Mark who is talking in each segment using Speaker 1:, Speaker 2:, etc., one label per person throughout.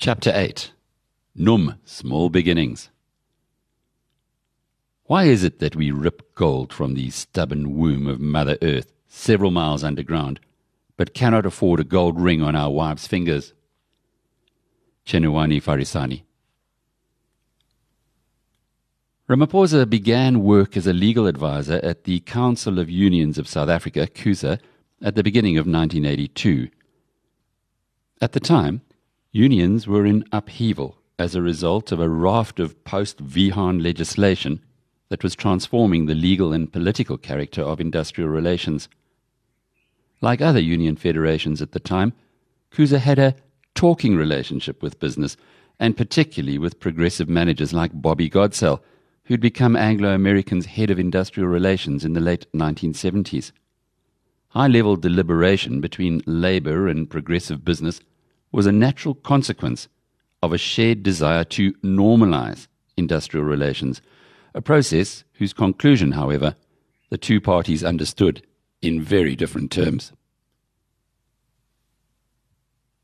Speaker 1: Chapter 8 NUM Small Beginnings. Why is it that we rip gold from the stubborn womb of Mother Earth several miles underground, but cannot afford a gold ring on our wives' fingers? Tshenuwani Farisani. Ramaphosa began work as a legal advisor at the Council of Unions of South Africa, CUSA, at the beginning of 1982. At the time, Unions were in upheaval as a result of a raft of post Wiehahn legislation that was transforming the legal and political character of industrial relations. Like other union federations at the time, CUSA had a talking relationship with business, and particularly with progressive managers like Bobby Godsell, who'd become Anglo American's head of industrial relations in the late 1970s. High level deliberation between labor and progressive business was a natural consequence of a shared desire to normalize industrial relations, a process whose conclusion, however, the two parties understood in very different terms.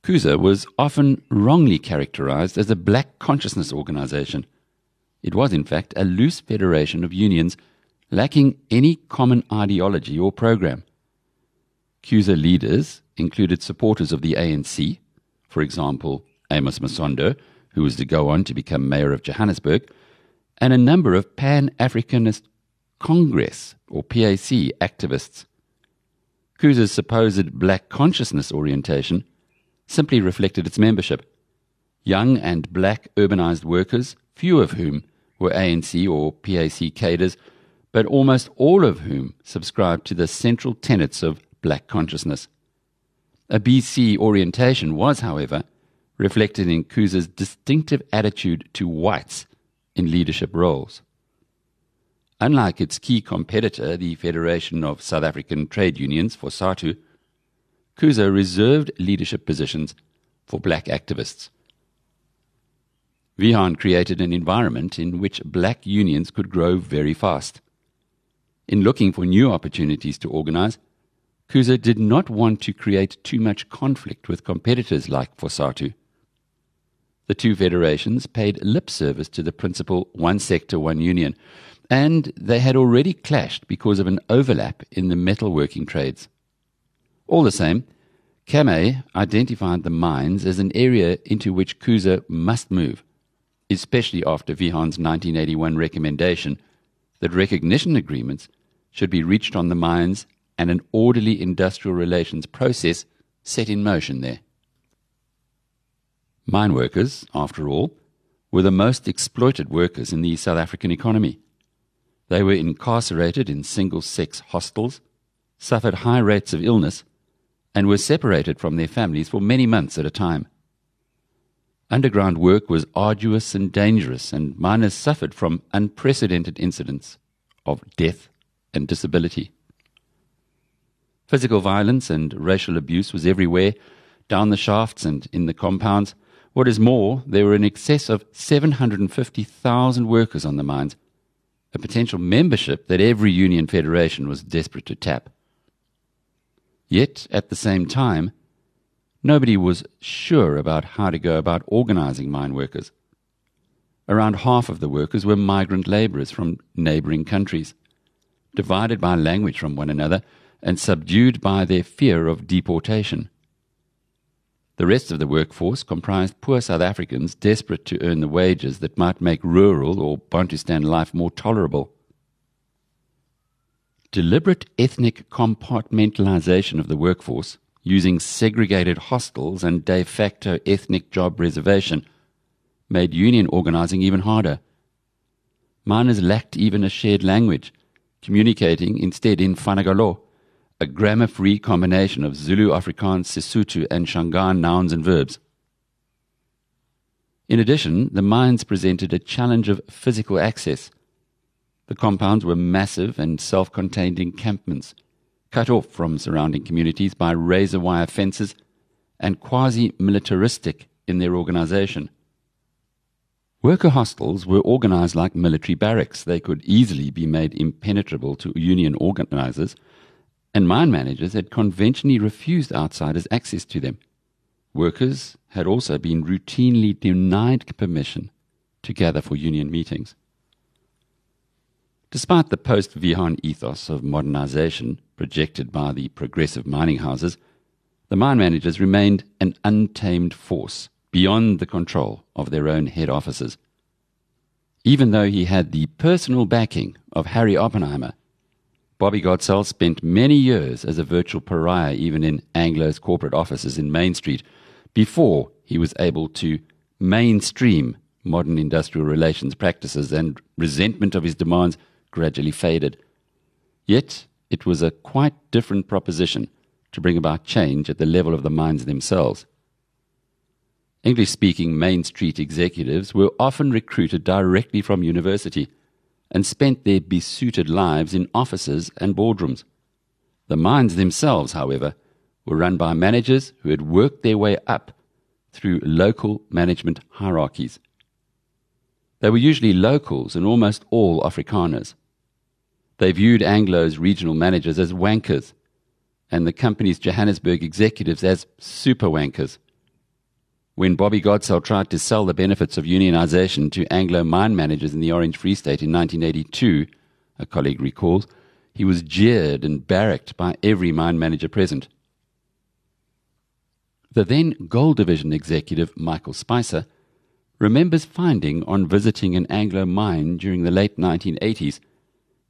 Speaker 1: CUSA was often wrongly characterized as a black consciousness organization. It was, in fact, a loose federation of unions lacking any common ideology or program. CUSA leaders included supporters of the ANC, for example, Amos Masondo, who was to go on to become mayor of Johannesburg, and a number of Pan Africanist Congress, or PAC, activists. CUSA's supposed black consciousness orientation simply reflected its membership. Young and black urbanized workers, few of whom were ANC or PAC cadres, but almost all of whom subscribed to the central tenets of black consciousness. A BC orientation was, however, reflected in CUSA's distinctive attitude to whites in leadership roles. Unlike its key competitor, the Federation of South African Trade Unions, FOSATU, CUSA reserved leadership positions for black activists. Wiehahn created an environment in which black unions could grow very fast. In looking for new opportunities to organize, CUSA did not want to create too much conflict with competitors like FOSATU. The two federations paid lip service to the principle one sector, one union, and they had already clashed because of an overlap in the metalworking trades. All the same, Camay identified the mines as an area into which CUSA must move, especially after Wiehahn's 1981 recommendation that recognition agreements should be reached on the mines and an orderly industrial relations process set in motion there. Mine workers, after all, were the most exploited workers in the South African economy. They were incarcerated in single sex hostels, suffered high rates of illness, and were separated from their families for many months at a time. Underground work was arduous and dangerous, and miners suffered from unprecedented incidents of death and disability. Physical violence and racial abuse was everywhere, down the shafts and in the compounds. What is more, there were in excess of 750,000 workers on the mines, a potential membership that every union federation was desperate to tap. Yet, at the same time, nobody was sure about how to go about organizing mine workers. Around half of the workers were migrant laborers from neighboring countries, divided by language from one another and subdued by their fear of deportation. The rest of the workforce comprised poor South Africans desperate to earn the wages that might make rural or Bantustan life more tolerable. Deliberate ethnic compartmentalization of the workforce, using segregated hostels and de facto ethnic job reservation, made union organizing even harder. Miners lacked even a shared language, communicating instead in Fanagalo, a grammar free combination of Zulu, Afrikaans, Sesotho, and Shangaan nouns and verbs. In addition, the mines presented a challenge of physical access. The compounds were massive and self contained encampments, cut off from surrounding communities by razor wire fences and quasi militaristic in their organization. Worker hostels were organized like military barracks. They could easily be made impenetrable to union organizers and mine managers had conventionally refused outsiders access to them. workers had also been routinely denied permission to gather for union meetings. Despite the post Wiehahn ethos of modernization projected by the progressive mining houses, the mine managers remained an untamed force beyond the control of their own head offices. Even though he had the personal backing of Harry Oppenheimer, Bobby Godsell spent many years as a virtual pariah even in Anglo's corporate offices in Main Street before he was able to mainstream modern industrial relations practices and resentment of his demands gradually faded. Yet it was a quite different proposition to bring about change at the level of the mines themselves. English speaking Main Street executives were often recruited directly from university and spent their besuited lives in offices and boardrooms. The mines themselves, however, were run by managers who had worked their way up through local management hierarchies. They were usually locals and almost all Afrikaners. They viewed Anglo's regional managers as wankers and the company's Johannesburg executives as super wankers. When Bobby Godsell tried to sell the benefits of unionization to Anglo mine managers in the Orange Free State in 1982, a colleague recalls, he was jeered and barracked by every mine manager present. The then Gold Division executive, Michael Spicer, remembers finding on visiting an Anglo mine during the late 1980s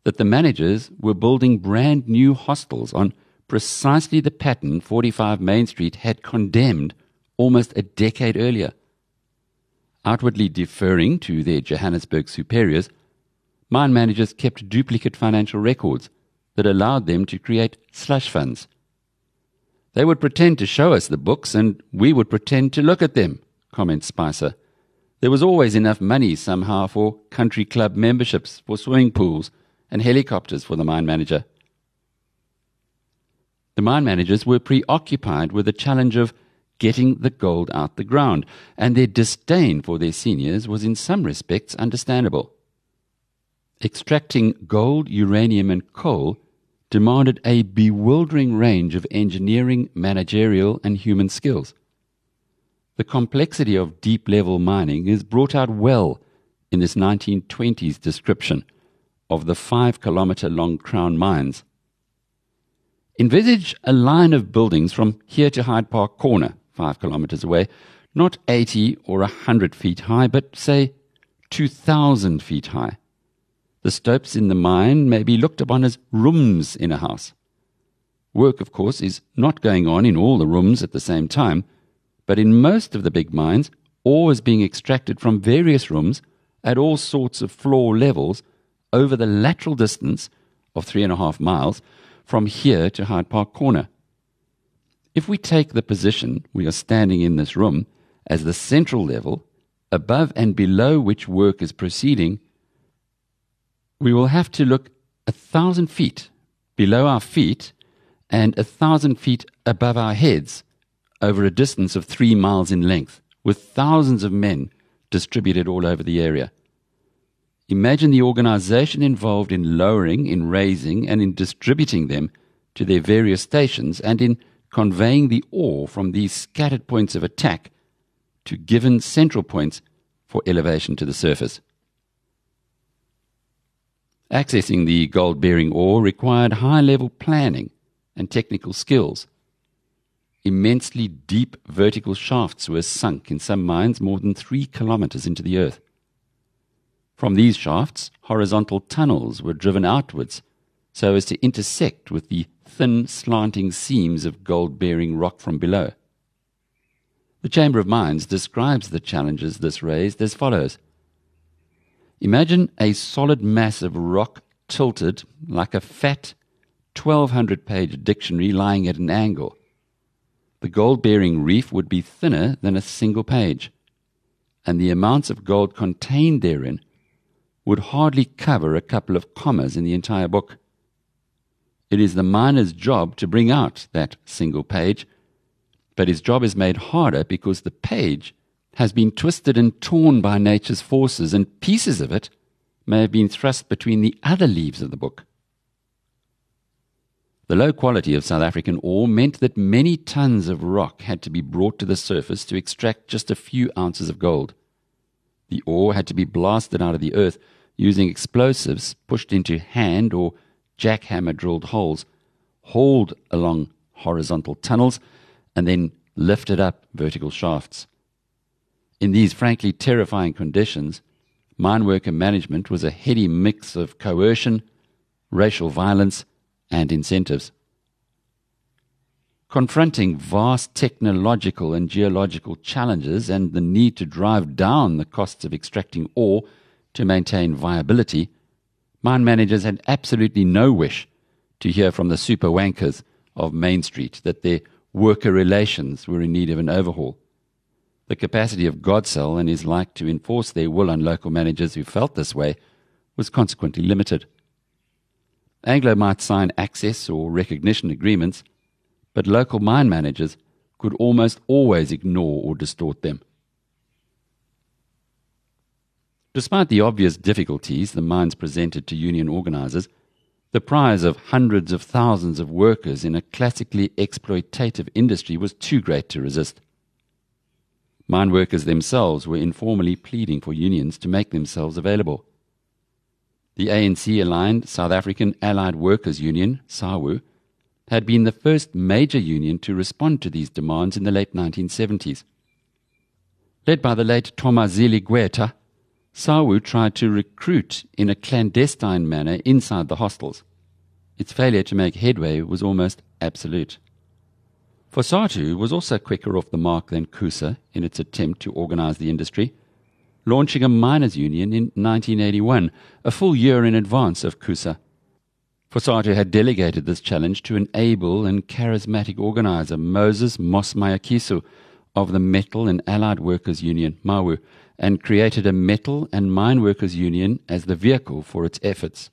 Speaker 1: that the managers were building brand new hostels on precisely the pattern 45 Main Street had condemned almost a decade earlier. Outwardly deferring to their Johannesburg superiors, mine managers kept duplicate financial records that allowed them to create slush funds they would pretend to show us the books, and we would pretend to look at them, comments Spicer. There was always enough money somehow for country club memberships, for swimming pools, and helicopters for the mine manager. The mine managers were preoccupied with the challenge of getting the gold out the ground, and their disdain for their seniors was in some respects understandable. Extracting gold, uranium, and coal demanded a bewildering range of engineering, managerial, and human skills. The complexity of deep level mining is brought out well in this 1920s description of the five kilometer long crown mines. Envisage a line of buildings from here to Hyde Park Corner, five kilometers away, not 80 or 100 feet high, but say 2,000 feet high. The stopes in the mine may be looked upon as rooms in a house. Work, of course, is not going on in all the rooms at the same time, but in most of the big mines, ore is being extracted from various rooms at all sorts of floor levels over the lateral distance of three and a half miles from here to Hyde Park Corner. If we take the position we are standing in this room as the central level, above and below which work is proceeding, we will have to look a thousand feet below our feet and a thousand feet above our heads over a distance of three miles in length, with thousands of men distributed all over the area. Imagine the organization involved in lowering, in raising, and in distributing them to their various stations and in conveying the ore from these scattered points of attack to given central points for elevation to the surface. Accessing the gold bearing ore required high level planning and technical skills. Immensely deep vertical shafts were sunk in some mines more than three kilometers into the earth. From these shafts, horizontal tunnels were driven outwards so as to intersect with the thin, slanting seams of gold bearing rock from below. The Chamber of Mines describes the challenges this raised as follows Imagine a solid mass of rock tilted like a fat 1200 page dictionary lying at an angle. The gold bearing reef would be thinner than a single page, and the amounts of gold contained therein would hardly cover a couple of commas in the entire book. It is the miner's job to bring out that single page, but his job is made harder because the page has been twisted and torn by nature's forces, and pieces of it may have been thrust between the other leaves of the book. The low quality of South African ore meant that many tons of rock had to be brought to the surface to extract just a few ounces of gold. The ore had to be blasted out of the earth using explosives pushed into hand or jackhammer drilled holes, hauled along horizontal tunnels, and then lifted up vertical shafts. In these frankly terrifying conditions, mine worker management was a heady mix of coercion, racial violence, and incentives. Confronting vast technological and geological challenges and the need to drive down the costs of extracting ore to maintain viability, mine managers had absolutely no wish to hear from the super wankers of Main Street that their worker relations were in need of an overhaul. The capacity of Godsell and his like to enforce their will on local managers who felt this way was consequently limited. Anglo might sign access or recognition agreements, but local mine managers could almost always ignore or distort them. Despite the obvious difficulties the mines presented to union organizers, the prize of hundreds of thousands of workers in a classically exploitative industry was too great to resist. Mine workers themselves were informally pleading for unions to make themselves available. The ANC aligned South African Allied Workers Union, SAAWU, had been the first major union to respond to these demands in the late 1970s. Led by the late Thozamile Gqweta, SAAWU tried to recruit in a clandestine manner inside the hostels. Its failure to make headway was almost absolute. Fosatu was also quicker off the mark than CUSA in its attempt to organize the industry, launching a miners' union in 1981, a full year in advance of CUSA. Fosatu had delegated this challenge to an able and charismatic organizer, Moses Mos Mayekiso, of the Metal and Allied Workers Union, MAWU, and created a metal and mine workers union as the vehicle for its efforts.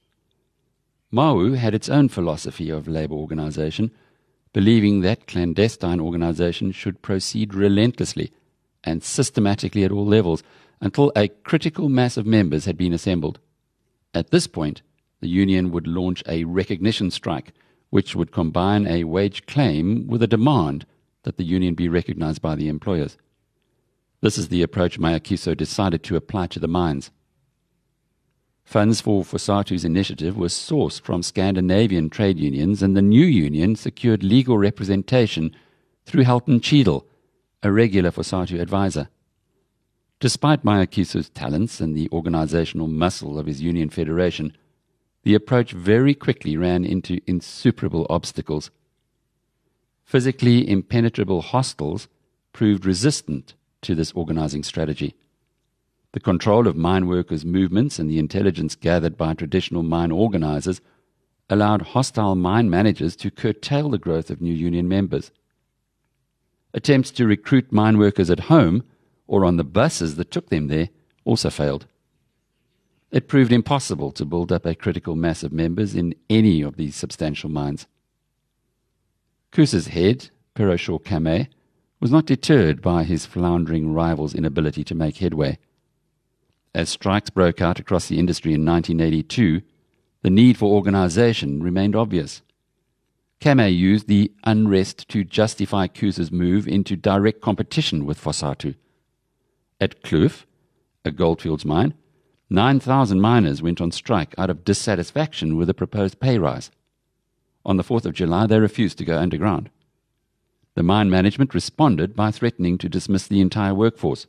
Speaker 1: MAWU had its own philosophy of labor organization, believing that clandestine organization should proceed relentlessly and systematically at all levels until a critical mass of members had been assembled. At this point, the union would launch a recognition strike, which would combine a wage claim with a demand that the union be recognized by the employers. This is the approach Mayekiso decided to apply to the mines. Funds for Fosatu's initiative were sourced from Scandinavian trade unions, and the new union secured legal representation through Halton Cheadle, a regular Fosatu advisor. Despite Mayekiso's talents and the organizational muscle of his union federation, the approach very quickly ran into insuperable obstacles. Physically impenetrable hostels proved resistant to this organizing strategy. The control of mine workers' movements and the intelligence gathered by traditional mine organizers allowed hostile mine managers to curtail the growth of new union members. Attempts to recruit mine workers at home or on the buses that took them there also failed. It proved impossible to build up a critical mass of members in any of these substantial mines. CUSA's head, Piroshaw Camay, was not deterred by his floundering rival's inability to make headway. As strikes broke out across the industry in 1982, the need for organization remained obvious. Camay used the unrest to justify CUSA's move into direct competition with Fosatu. At Kloof, a goldfields mine, 9,000 miners went on strike out of dissatisfaction with the proposed pay rise. On the 4th of July, they refused to go underground. The mine management responded by threatening to dismiss the entire workforce.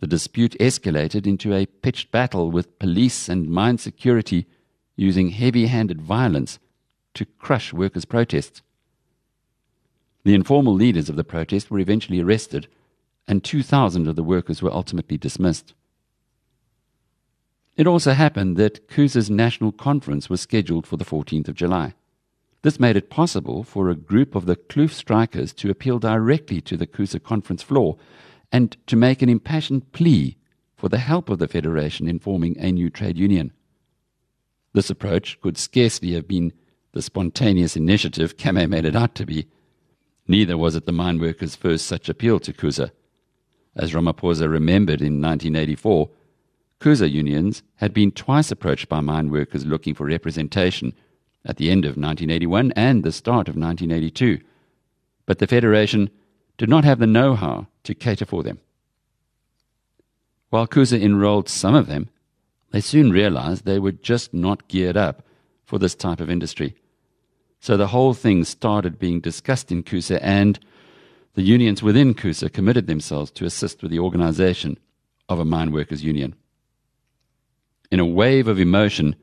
Speaker 1: The dispute escalated into a pitched battle with police and mine security using heavy handed violence to crush workers' protests. The informal leaders of the protest were eventually arrested, and 2,000 of the workers were ultimately dismissed. It also happened that CUSA's national conference was scheduled for the 14th of July. This made it possible for a group of the Kloof strikers to appeal directly to the CUSA conference floor and to make an impassioned plea for the help of the Federation in forming a new trade union. This approach could scarcely have been the spontaneous initiative Camay made it out to be. Neither was it the mine workers' first such appeal to CUSA. As Ramaphosa remembered in 1984, CUSA unions had been twice approached by mine workers looking for representation at the end of 1981 and the start of 1982. But the Federation did not have the know how to cater for them. While CUSA enrolled some of them, they soon realized they were just not geared up for this type of industry. So the whole thing started being discussed in CUSA, and the unions within CUSA committed themselves to assist with the organization of a mine workers' union. In a wave of emotion,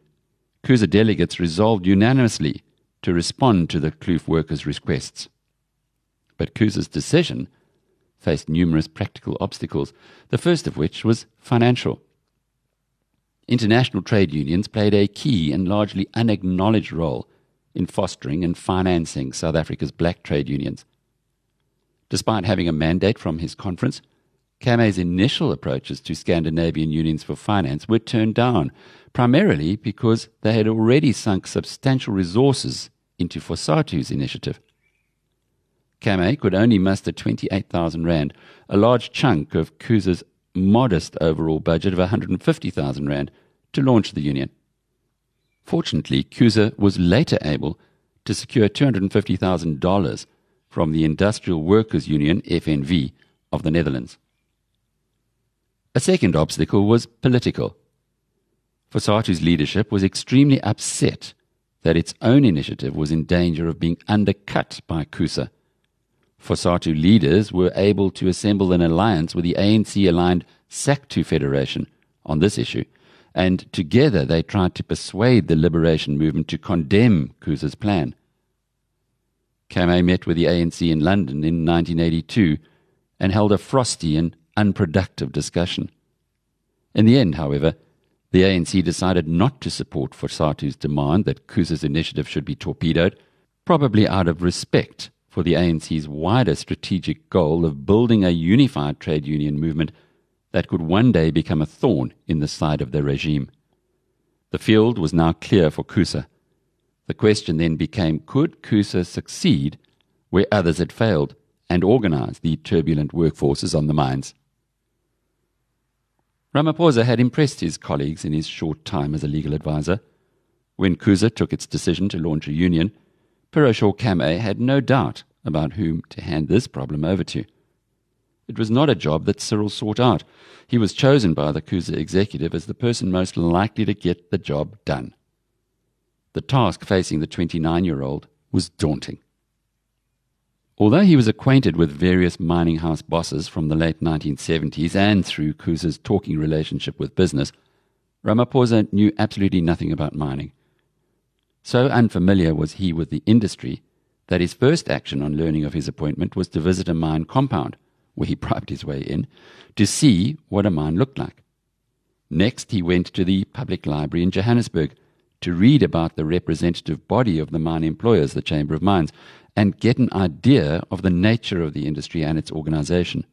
Speaker 1: CUSA delegates resolved unanimously to respond to the Kloof workers' requests. But CUSA's decision faced numerous practical obstacles, the first of which was financial. International trade unions played a key and largely unacknowledged role in fostering and financing South Africa's black trade unions. Despite having a mandate from his conference, Camay's initial approaches to Scandinavian unions for finance were turned down, primarily because they had already sunk substantial resources into Fosatu's initiative. Camay could only muster 28,000 Rand, a large chunk of CUSA's modest overall budget of 150,000 Rand to launch the union. Fortunately, CUSA was later able to secure $250,000 from the Industrial Workers Union, FNV, of the Netherlands. A second obstacle was political. Fosatu's leadership was extremely upset that its own initiative was in danger of being undercut by CUSA. Fosatu leaders were able to assemble an alliance with the ANC aligned SACTU Federation on this issue, and together they tried to persuade the liberation movement to condemn CUSA's plan. Camay met with the ANC in London in 1982 and held a frosty and unproductive discussion. In the end, however, the ANC decided not to support Fosatu's demand that CUSA's initiative should be torpedoed, probably out of respect for the ANC's wider strategic goal of building a unified trade union movement that could one day become a thorn in the side of the regime. The field was now clear for CUSA. The question then became could CUSA succeed where others had failed and organize the turbulent workforces on the mines? Ramaphosa had impressed his colleagues in his short time as a legal adviser. When CUSA took its decision to launch a union, Piroshaw Camay had no doubt about whom to hand this problem over to. It was not a job that Cyril sought out. He was chosen by the CUSA executive as the person most likely to get the job done. The task facing the 29 year old was daunting. Although he was acquainted with various mining house bosses from the late 1970s and through CUSA's talking relationship with business, Ramaphosa knew absolutely nothing about mining. So unfamiliar was he with the industry that his first action on learning of his appointment was to visit a mine compound – where he bribed his way in, to see what a mine looked like. Next, he went to the public library in Johannesburg to read about the representative body of the mine employers, the Chamber of Mines, and get an idea of the nature of the industry and its organization.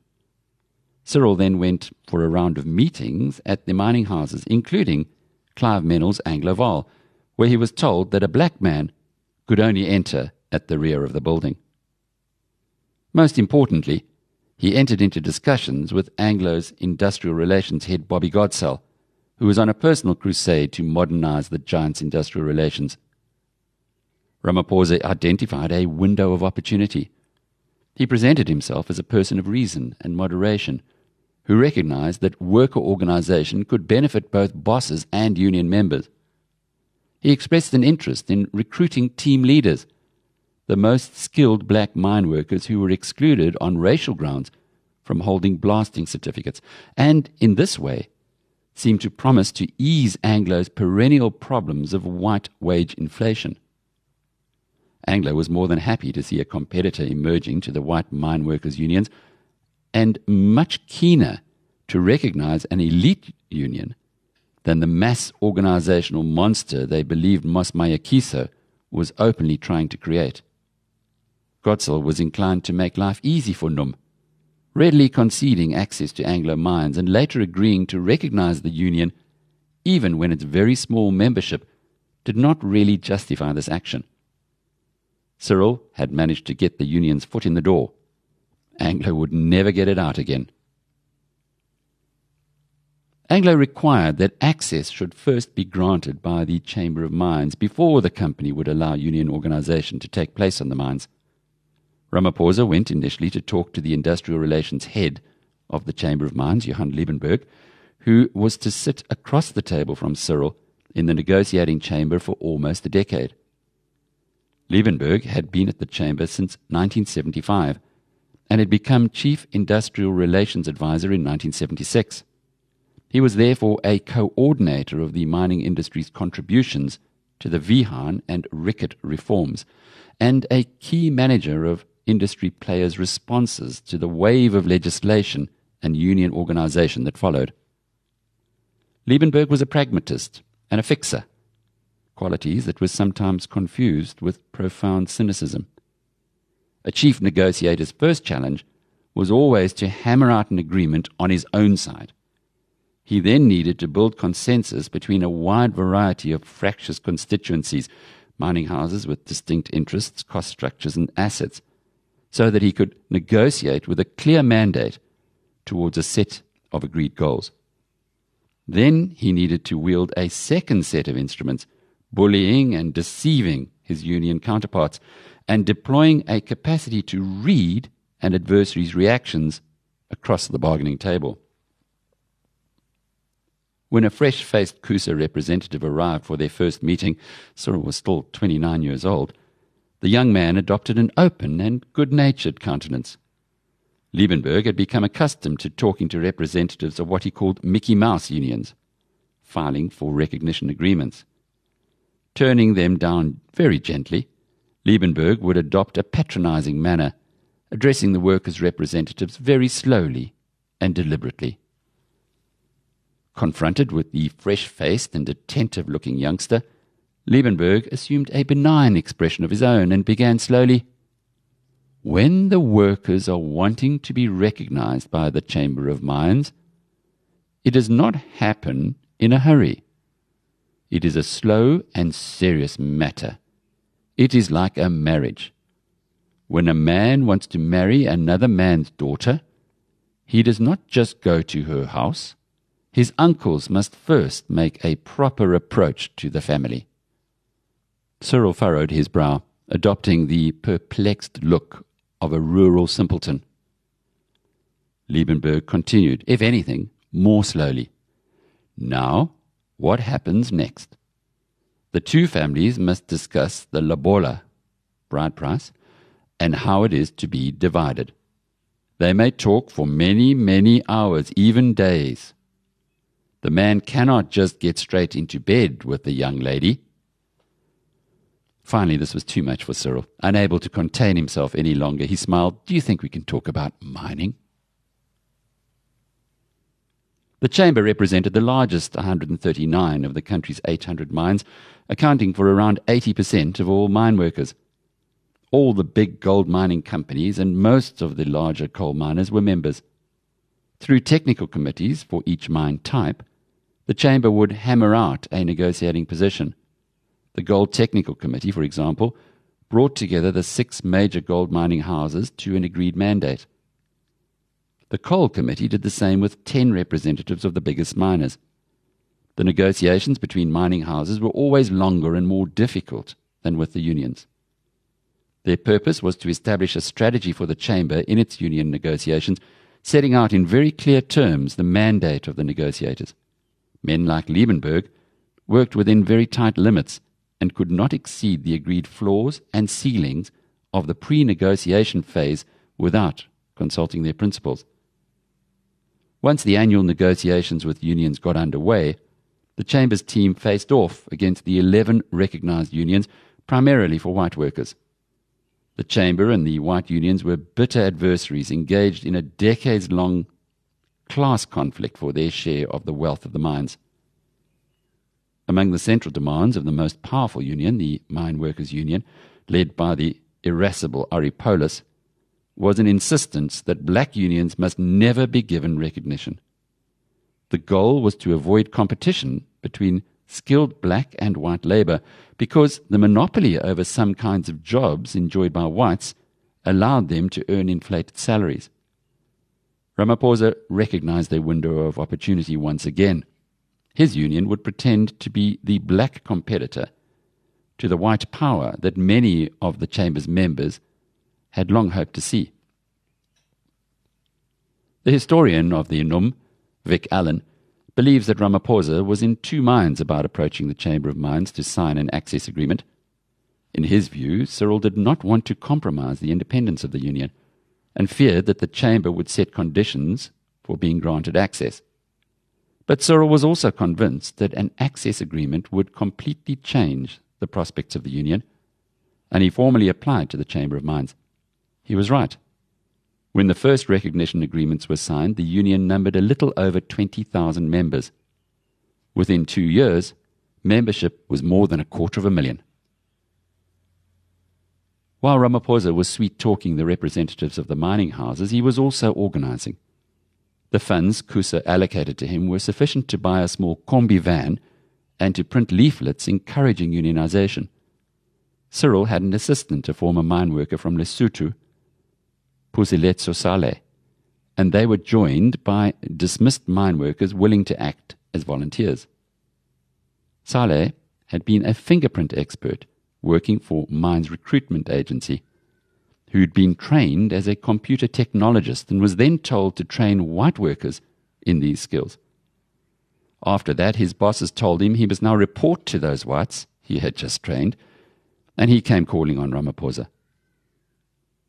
Speaker 1: Cyril then went for a round of meetings at the mining houses, including Clive Menell's Anglo where he was told that a black man could only enter at the rear of the building. Most importantly, he entered into discussions with Anglo's industrial relations head Bobby Godsell, who was on a personal crusade to modernize the giant's industrial relations. Ramaphosa identified a window of opportunity. He presented himself as a person of reason and moderation, who recognized that worker organization could benefit both bosses and union members. He expressed an interest in recruiting team leaders the most skilled black mine workers who were excluded on racial grounds from holding blasting certificates, and in this way seemed to promise to ease Anglo's perennial problems of white wage inflation. Anglo was more than happy to see a competitor emerging to the white mine workers' unions, and much keener to recognize an elite union than the mass organizational monster they believed Mos Mayekiso was openly trying to create. Godsell was inclined to make life easy for NUM, readily conceding access to Anglo mines and later agreeing to recognize the union even when its very small membership did not really justify this action. Cyril had managed to get the union's foot in the door. Anglo would never get it out again. Anglo required that access should first be granted by the Chamber of Mines before the company would allow union organization to take place on the mines. Ramaphosa went initially to talk to the industrial relations head of the Chamber of Mines, Johann Liebenberg, who was to sit across the table from Cyril in the negotiating chamber for almost a decade. Liebenberg had been at the chamber since 1975 and had become Chief Industrial Relations Advisor in 1976. He was therefore a coordinator of the mining industry's contributions to the Wiehahn and Riekert reforms, and a key manager of industry players' responses to the wave of legislation and union organization that followed. Liebenberg was a pragmatist and a fixer, qualities that were sometimes confused with profound cynicism. A chief negotiator's first challenge was always to hammer out an agreement on his own side. He then needed to build consensus between a wide variety of fractious constituencies, mining houses with distinct interests, cost structures, and assets, so that he could negotiate with a clear mandate towards a set of agreed goals. Then he needed to wield a second set of instruments, bullying and deceiving his union counterparts, and deploying a capacity to read an adversary's reactions across the bargaining table. When a fresh faced CUSA representative arrived for their first meeting, Cyril was still 29 years old the young man adopted an open and good natured countenance. Liebenberg had become accustomed to talking to representatives of what he called Mickey Mouse unions, filing for recognition agreements. Turning them down very gently, Liebenberg would adopt a patronizing manner, addressing the workers' representatives very slowly and deliberately. Confronted with the fresh faced and attentive looking youngster, Liebenberg assumed a benign expression of his own and began slowly. When the workers are wanting to be recognized by the Chamber of Mines, it does not happen in a hurry. It is a slow and serious matter. It is like a marriage. When a man wants to marry another man's daughter, he does not just go to her house. His uncles must first make a proper approach to the family. Cyril furrowed his brow, adopting the perplexed look of a rural simpleton. Liebenberg continued, if anything, more slowly. Now, what happens next? The two families must discuss the lobola, bride price, and how it is to be divided. They may talk for many, many hours, even days. The man cannot just get straight into bed with the young lady. Finally, this was too much for Cyril. Unable to contain himself any longer, he smiled. Do you think we can talk about mining? The chamber represented the largest 139 of the country's 800 mines, accounting for around 80% of all mine workers. All the big gold mining companies and most of the larger coal miners were members. Through technical committees for each mine type, the chamber would hammer out a negotiating position. The Gold Technical Committee, for example, brought together the six major gold mining houses to an agreed mandate. The Coal Committee did the same with 10 representatives of the biggest miners. The negotiations between mining houses were always longer and more difficult than with the unions. Their purpose was to establish a strategy for the Chamber in its union negotiations, setting out in very clear terms the mandate of the negotiators. Men like Liebenberg worked within very tight limits and could not exceed the agreed floors and ceilings of the pre negotiation phase without consulting their principals. Once the annual negotiations with unions got underway, the Chamber's team faced off against the 11 recognized unions, primarily for white workers. The Chamber and the white unions were bitter adversaries engaged in a decades long class conflict for their share of the wealth of the mines. Among the central demands of the most powerful union, the Mine Workers Union, led by the irascible Arrie Paulus, was an insistence that black unions must never be given recognition. The goal was to avoid competition between skilled black and white labor because the monopoly over some kinds of jobs enjoyed by whites allowed them to earn inflated salaries. Ramaphosa recognized their window of opportunity once again. His union would pretend to be the black competitor to the white power that many of the Chamber's members had long hoped to see. The historian of the NUM, Vic Allen, believes that Ramaphosa was in two minds about approaching the Chamber of Mines to sign an access agreement. In his view, Cyril did not want to compromise the independence of the Union and feared that the Chamber would set conditions for being granted access. But Cyril was also convinced that an access agreement would completely change the prospects of the Union, and he formally applied to the Chamber of Mines. He was right. When the first recognition agreements were signed, the Union numbered a little over 20,000 members. Within two years, membership was more than a quarter of a million. While Ramaphosa was sweet talking the representatives of the mining houses, he was also organizing. The funds CUSA allocated to him were sufficient to buy a small combi van and to print leaflets encouraging unionization. Cyril had an assistant, a former mine worker from Lesotho, Pusiletso Saleh, and they were joined by dismissed mine workers willing to act as volunteers. Saleh had been a fingerprint expert working for Mines Recruitment Agency who'd been trained as a computer technologist and was then told to train white workers in these skills. After that, his bosses told him he must now report to those whites he had just trained, and he came calling on Ramaphosa.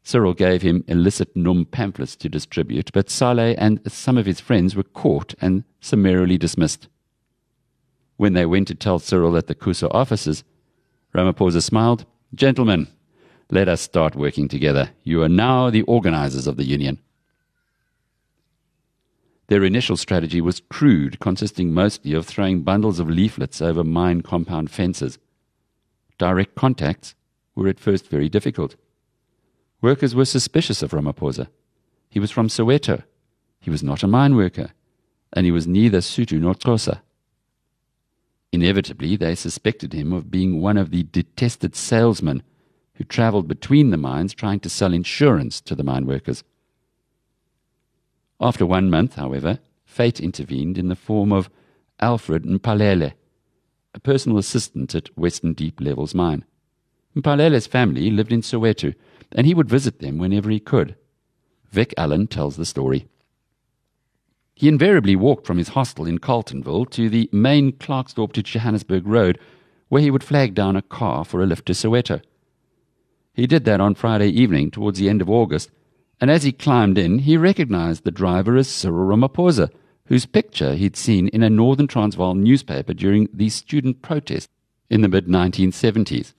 Speaker 1: Cyril gave him illicit NUM pamphlets to distribute, but Saleh and some of his friends were caught and summarily dismissed. When they went to tell Cyril at the CUSA offices, Ramaphosa smiled. Gentlemen, let us start working together. You are now the organizers of the union. Their initial strategy was crude, consisting mostly of throwing bundles of leaflets over mine compound fences. Direct contacts were at first very difficult. Workers were suspicious of Ramaphosa. He was from Soweto. He was not a mine worker, and he was neither Sotho nor Xhosa. Inevitably, they suspected him of being one of the detested salesmen who travelled between the mines trying to sell insurance to the mine workers. After one month, however, fate intervened in the form of Alfred Mpalele, a personal assistant at Western Deep Levels mine. Mpalele's family lived in Soweto, and he would visit them whenever he could. Vic Allen tells the story. He invariably walked from his hostel in Carletonville to the main Klerksdorp to Johannesburg road, where he would flag down a car for a lift to Soweto. He did that on Friday evening towards the end of August, and as he climbed in, he recognized the driver as Cyril Ramaphosa, whose picture he'd seen in a Northern Transvaal newspaper during the student protest in the mid 1970s.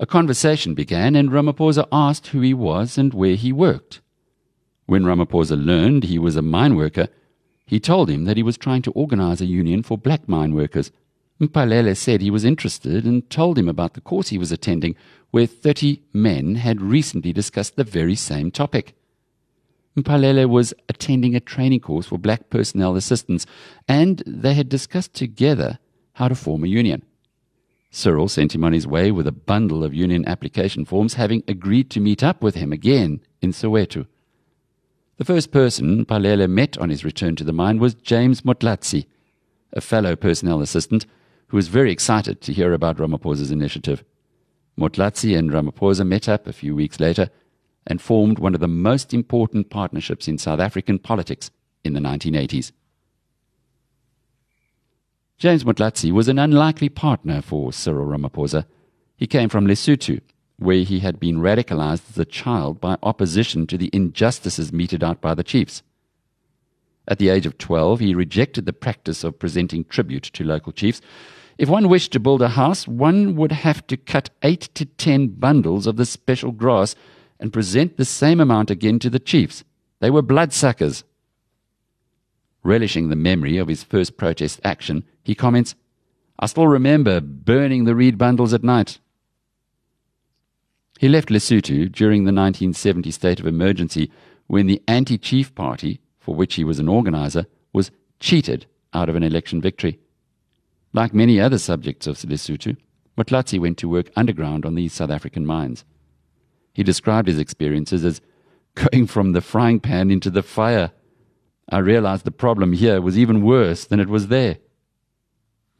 Speaker 1: A conversation began, and Ramaphosa asked who he was and where he worked. When Ramaphosa learned he was a mine worker, he told him that he was trying to organize a union for black mine workers. Mpalele said he was interested and told him about the course he was attending, where 30 men had recently discussed the very same topic. Mpalele was attending a training course for black personnel assistants, and they had discussed together how to form a union. Cyril sent him on his way with a bundle of union application forms, having agreed to meet up with him again in Soweto. The first person Mpalele met on his return to the mine was James Motlatsi, a fellow personnel assistant who was very excited to hear about Ramaphosa's initiative. Motlatsi and Ramaphosa met up a few weeks later and formed one of the most important partnerships in South African politics in the 1980s. James Motlatsi was an unlikely partner for Cyril Ramaphosa. He came from Lesotho, where he had been radicalized as a child by opposition to the injustices meted out by the chiefs. At the age of 12, he rejected the practice of presenting tribute to local chiefs if one wished to build a house, one would have to cut eight to ten bundles of this special grass and present the same amount again to the chiefs. They were bloodsuckers. Relishing the memory of his first protest action, he comments, I still remember burning the reed bundles at night. He left Lesotho during the 1970 state of emergency when the anti chief party, for which he was an organizer, was cheated out of an election victory. Like many other subjects of Lesotho, Motlatsi went to work underground on these South African mines. He described his experiences as going from the frying pan into the fire, I realized the problem here was even worse than it was there.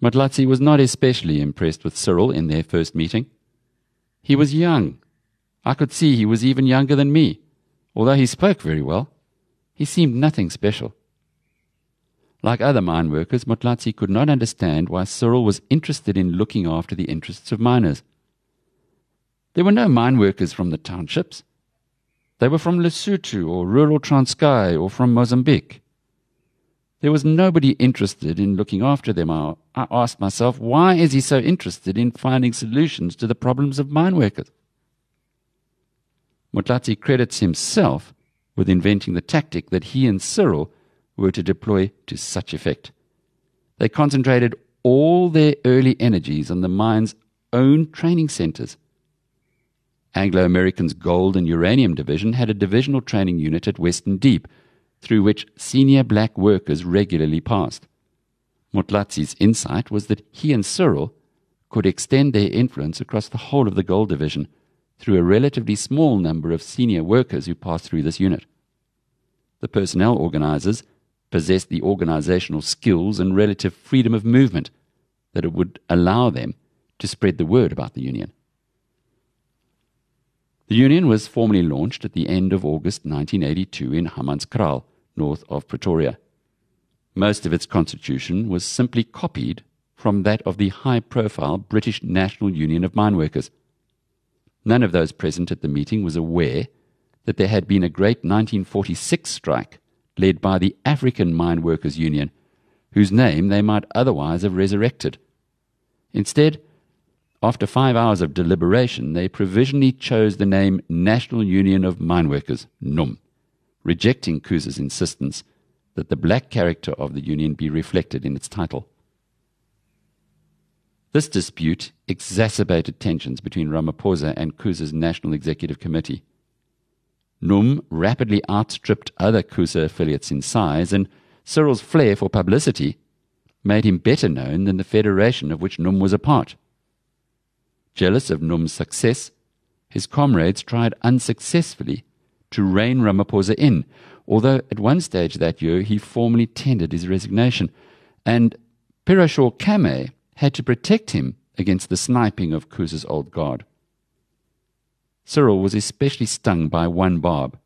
Speaker 1: Motlatsi was not especially impressed with Cyril in their first meeting. He was young. I could see he was even younger than me. Although he spoke very well, he seemed nothing special. Like other mine workers, Motlatsi could not understand why Cyril was interested in looking after the interests of miners. There were no mine workers from the townships. They were from Lesotho or rural Transkei or from Mozambique. There was nobody interested in looking after them. I asked myself, why is he so interested in finding solutions to the problems of mine workers? Motlatsi credits himself with inventing the tactic that he and Cyril were to deploy to such effect. They concentrated all their early energies on the mine's own training centers. Anglo American's Gold and Uranium Division had a divisional training unit at Western Deep through which senior black workers regularly passed. Motlatsi's insight was that he and Cyril could extend their influence across the whole of the gold division through a relatively small number of senior workers who passed through this unit. The personnel organizers possessed the organizational skills and relative freedom of movement that it would allow them to spread the word about the union. The union was formally launched at the end of August 1982 in Hammanskraal, north of Pretoria. Most of its constitution was simply copied from that of the high profile British National Union of Mine Workers. None of those present at the meeting was aware that there had been a great 1946 strike led by the African Mine Workers Union, whose name they might otherwise have resurrected. Instead, after five hours of deliberation, they provisionally chose the name National Union of Mine Workers, NUM, rejecting CUSA's insistence that the black character of the union be reflected in its title. This dispute exacerbated tensions between Ramaphosa and CUSA's National Executive Committee. NUM rapidly outstripped other CUSA affiliates in size, and Cyril's flair for publicity made him better known than the federation of which NUM was a part. Jealous of NUM's success, his comrades tried unsuccessfully to rein Ramaphosa in, although at one stage that year he formally tendered his resignation, and Piroshaw Camay had to protect him against the sniping of CUSA's old guard. Cyril was especially stung by one barb.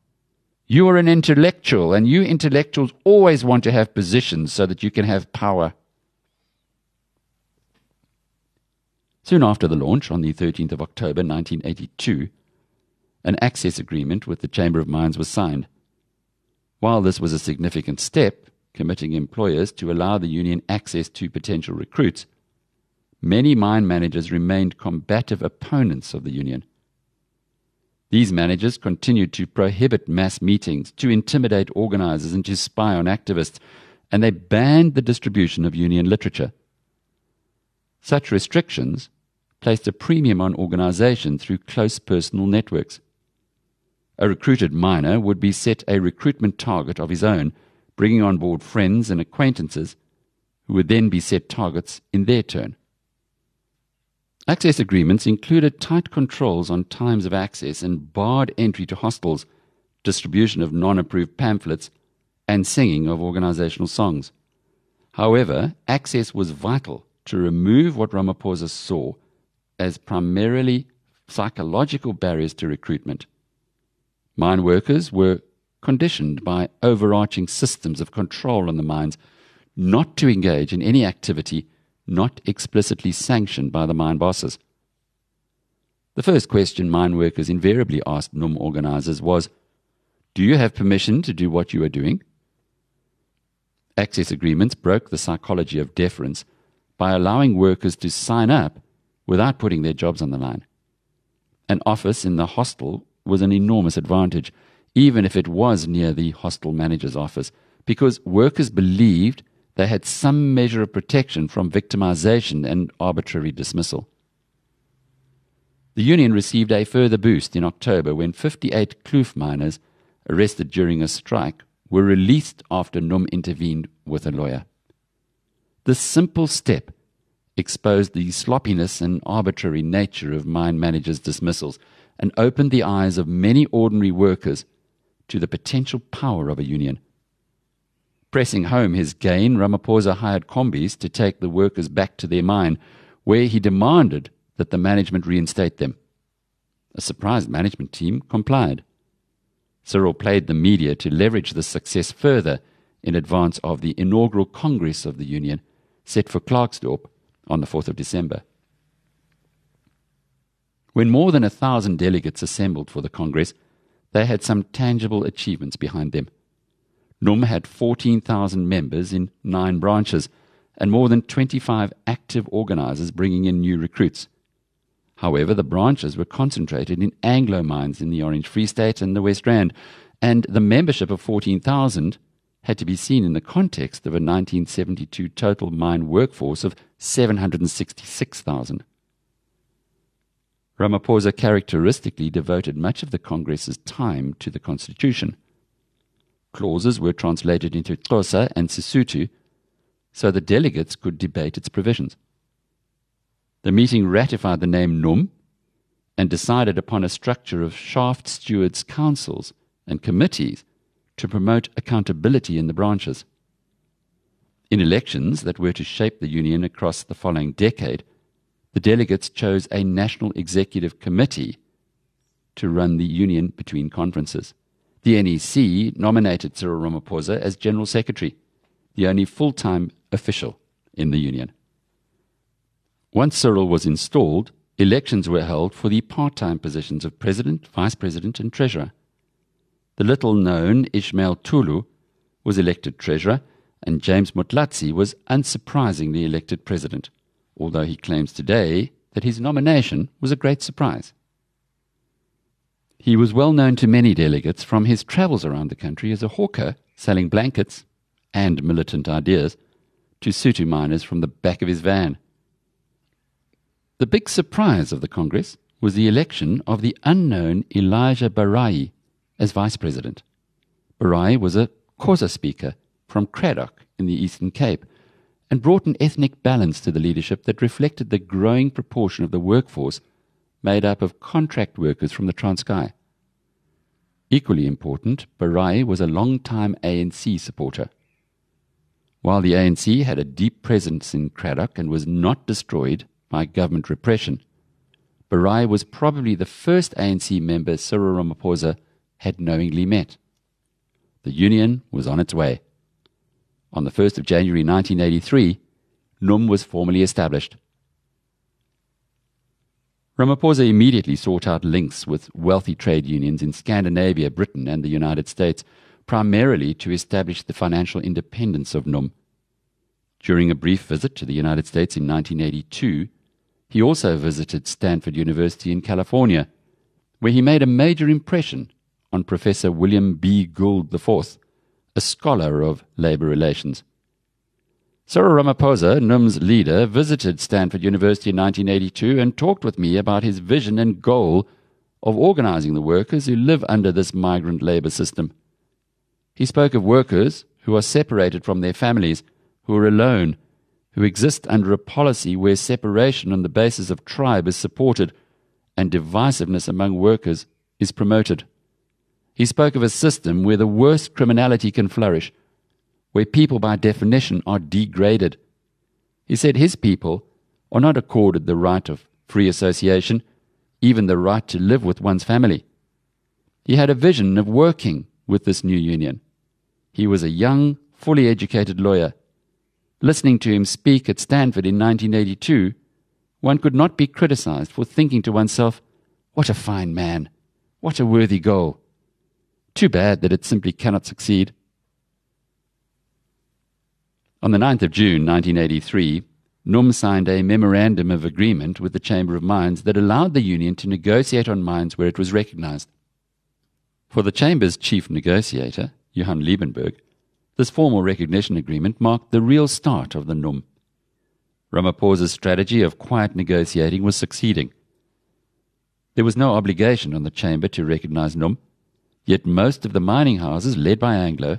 Speaker 1: You are an intellectual, and you intellectuals always want to have positions so that you can have power. Soon after the launch, on the 13th of October 1982, an access agreement with the Chamber of Mines was signed. While this was a significant step, committing employers to allow the union access to potential recruits, many mine managers remained combative opponents of the union. These managers continued to prohibit mass meetings, to intimidate organizers, and to spy on activists, and they banned the distribution of union literature. Such restrictions placed a premium on organization through close personal networks. A recruited miner would be set a recruitment target of his own, bringing on board friends and acquaintances who would then be set targets in their turn. Access agreements included tight controls on times of access and barred entry to hostels, distribution of non approved pamphlets, and singing of organizational songs. However, access was vital to remove what Ramaphosa saw as primarily psychological barriers to recruitment. Mine workers were conditioned by overarching systems of control on the mines not to engage in any activity not explicitly sanctioned by the mine bosses. The first question mine workers invariably asked NUM organizers was Do you have permission to do what you are doing? Access agreements broke the psychology of deference by allowing workers to sign up without putting their jobs on the line. An office in the hostel was an enormous advantage, even if it was near the hostel manager's office, because workers believed they had some measure of protection from victimization and arbitrary dismissal. The union received a further boost in October when 58 Kloof miners arrested during a strike were released after NUM intervened with a lawyer. This simple step exposed the sloppiness and arbitrary nature of mine managers' dismissals and opened the eyes of many ordinary workers to the potential power of a union. Pressing home his gain, Ramaphosa hired combis to take the workers back to their mine, where he demanded that the management reinstate them. A surprised management team complied. Cyril played the media to leverage this success further in advance of the inaugural Congress of the Union set for Klerksdorp on the 4th of December. When more than a thousand delegates assembled for the Congress, they had some tangible achievements behind them. NUM had 14,000 members in nine branches and more than 25 active organizers bringing in new recruits. However, the branches were concentrated in Anglo mines in the Orange Free State and the West Rand, and the membership of 14,000 had to be seen in the context of a 1972 total mine workforce of 766,000. Ramaphosa characteristically devoted much of the Congress's time to the Constitution. Clauses were translated into Xhosa and Sesotho so the delegates could debate its provisions. The meeting ratified the name NUM and decided upon a structure of shaft stewards' councils and committees to promote accountability in the branches. In elections that were to shape the Union across the following decade, the delegates chose a National Executive Committee to run the Union between conferences. The NEC nominated Cyril Ramaphosa as General Secretary, the only full time official in the Union. Once Cyril was installed, elections were held for the part time positions of President, Vice President, and Treasurer. The little known Ishmael Tulu was elected Treasurer, and James Motlatsi was unsurprisingly elected President although he claims today that his nomination was a great surprise. He was well known to many delegates from his travels around the country as a hawker selling blankets and militant ideas to Sotho miners from the back of his van. The big surprise of the Congress was the election of the unknown Elijah Barayi as vice president. Barayi was a Xhosa speaker from Cradock in the Eastern Cape and brought an ethnic balance to the leadership that reflected the growing proportion of the workforce made up of contract workers from the Transkei. Equally important, Barayi was a long-time ANC supporter. While the ANC had a deep presence in Cradock and was not destroyed by government repression, Barayi was probably the first ANC member Cyril Ramaphosa had knowingly met. The union was on its way. On the 1st of January 1983, NUM was formally established. Ramaphosa immediately sought out links with wealthy trade unions in Scandinavia, Britain, and the United States, primarily to establish the financial independence of NUM. During a brief visit to the United States in 1982, he also visited Stanford University in California, where he made a major impression on Professor William B. Gould IV, a scholar of labor relations. Cyril Ramaphosa, NUM's leader, visited Stanford University in 1982 and talked with me about his vision and goal of organizing the workers who live under this migrant labor system. He spoke of workers who are separated from their families, who are alone, who exist under a policy where separation on the basis of tribe is supported and divisiveness among workers is promoted. He spoke of a system where the worst criminality can flourish, where people by definition are degraded. He said his people are not accorded the right of free association, even the right to live with one's family. He had a vision of working with this new union. He was a young, fully educated lawyer. Listening to him speak at Stanford in 1982, one could not be criticized for thinking to oneself, What a fine man! What a worthy goal! Too bad that it simply cannot succeed. On the 9th of June 1983, NUM signed a memorandum of agreement with the Chamber of Mines that allowed the union to negotiate on mines where it was recognized. For the Chamber's chief negotiator, Johann Liebenberg, this formal recognition agreement marked the real start of the NUM. Ramaphosa's strategy of quiet negotiating was succeeding. There was no obligation on the Chamber to recognize NUM, Yet most of the mining houses, led by Anglo,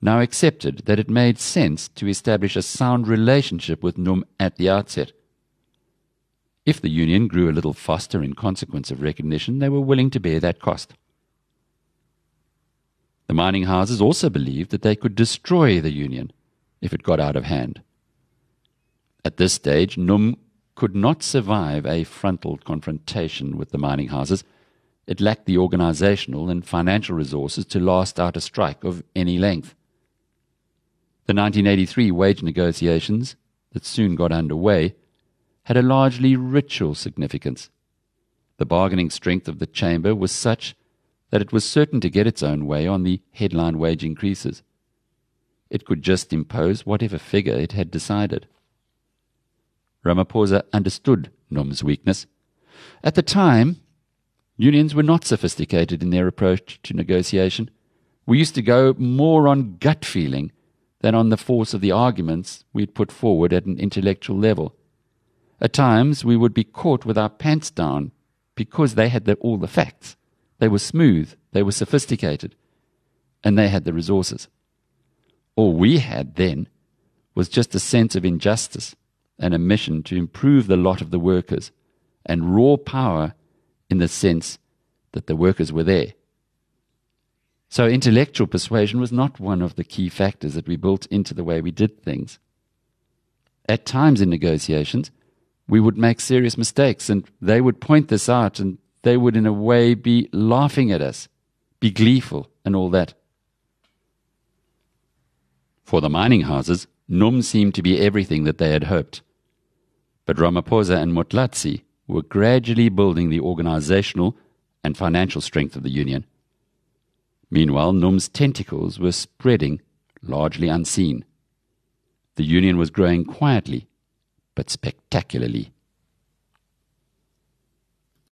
Speaker 1: now accepted that it made sense to establish a sound relationship with NUM at the outset. If the union grew a little faster in consequence of recognition, they were willing to bear that cost. The mining houses also believed that they could destroy the union if it got out of hand. At this stage, NUM could not survive a frontal confrontation with the mining houses. It lacked the organizational and financial resources to last out a strike of any length. The 1983 wage negotiations that soon got underway had a largely ritual significance. The bargaining strength of the chamber was such that it was certain to get its own way on the headline wage increases. It could just impose whatever figure it had decided. Ramaphosa understood NUM's weakness. At the time, unions were not sophisticated in their approach to negotiation. We used to go more on gut feeling than on the force of the arguments we'd put forward at an intellectual level. At times, we would be caught with our pants down because they had the, all the facts. They were smooth, they were sophisticated, and they had the resources. All we had then was just a sense of injustice and a mission to improve the lot of the workers, and raw power in the sense that the workers were there. So intellectual persuasion was not one of the key factors that we built into the way we did things. At times in negotiations, we would make serious mistakes, and they would point this out, and they would, in a way, be laughing at us, be gleeful, and all that. For the mining houses, NUM seemed to be everything that they had hoped. But Ramaphosa and Motlatsi were gradually building the organizational and financial strength of the union. Meanwhile, NUM's tentacles were spreading, largely unseen. The union was growing quietly, but spectacularly.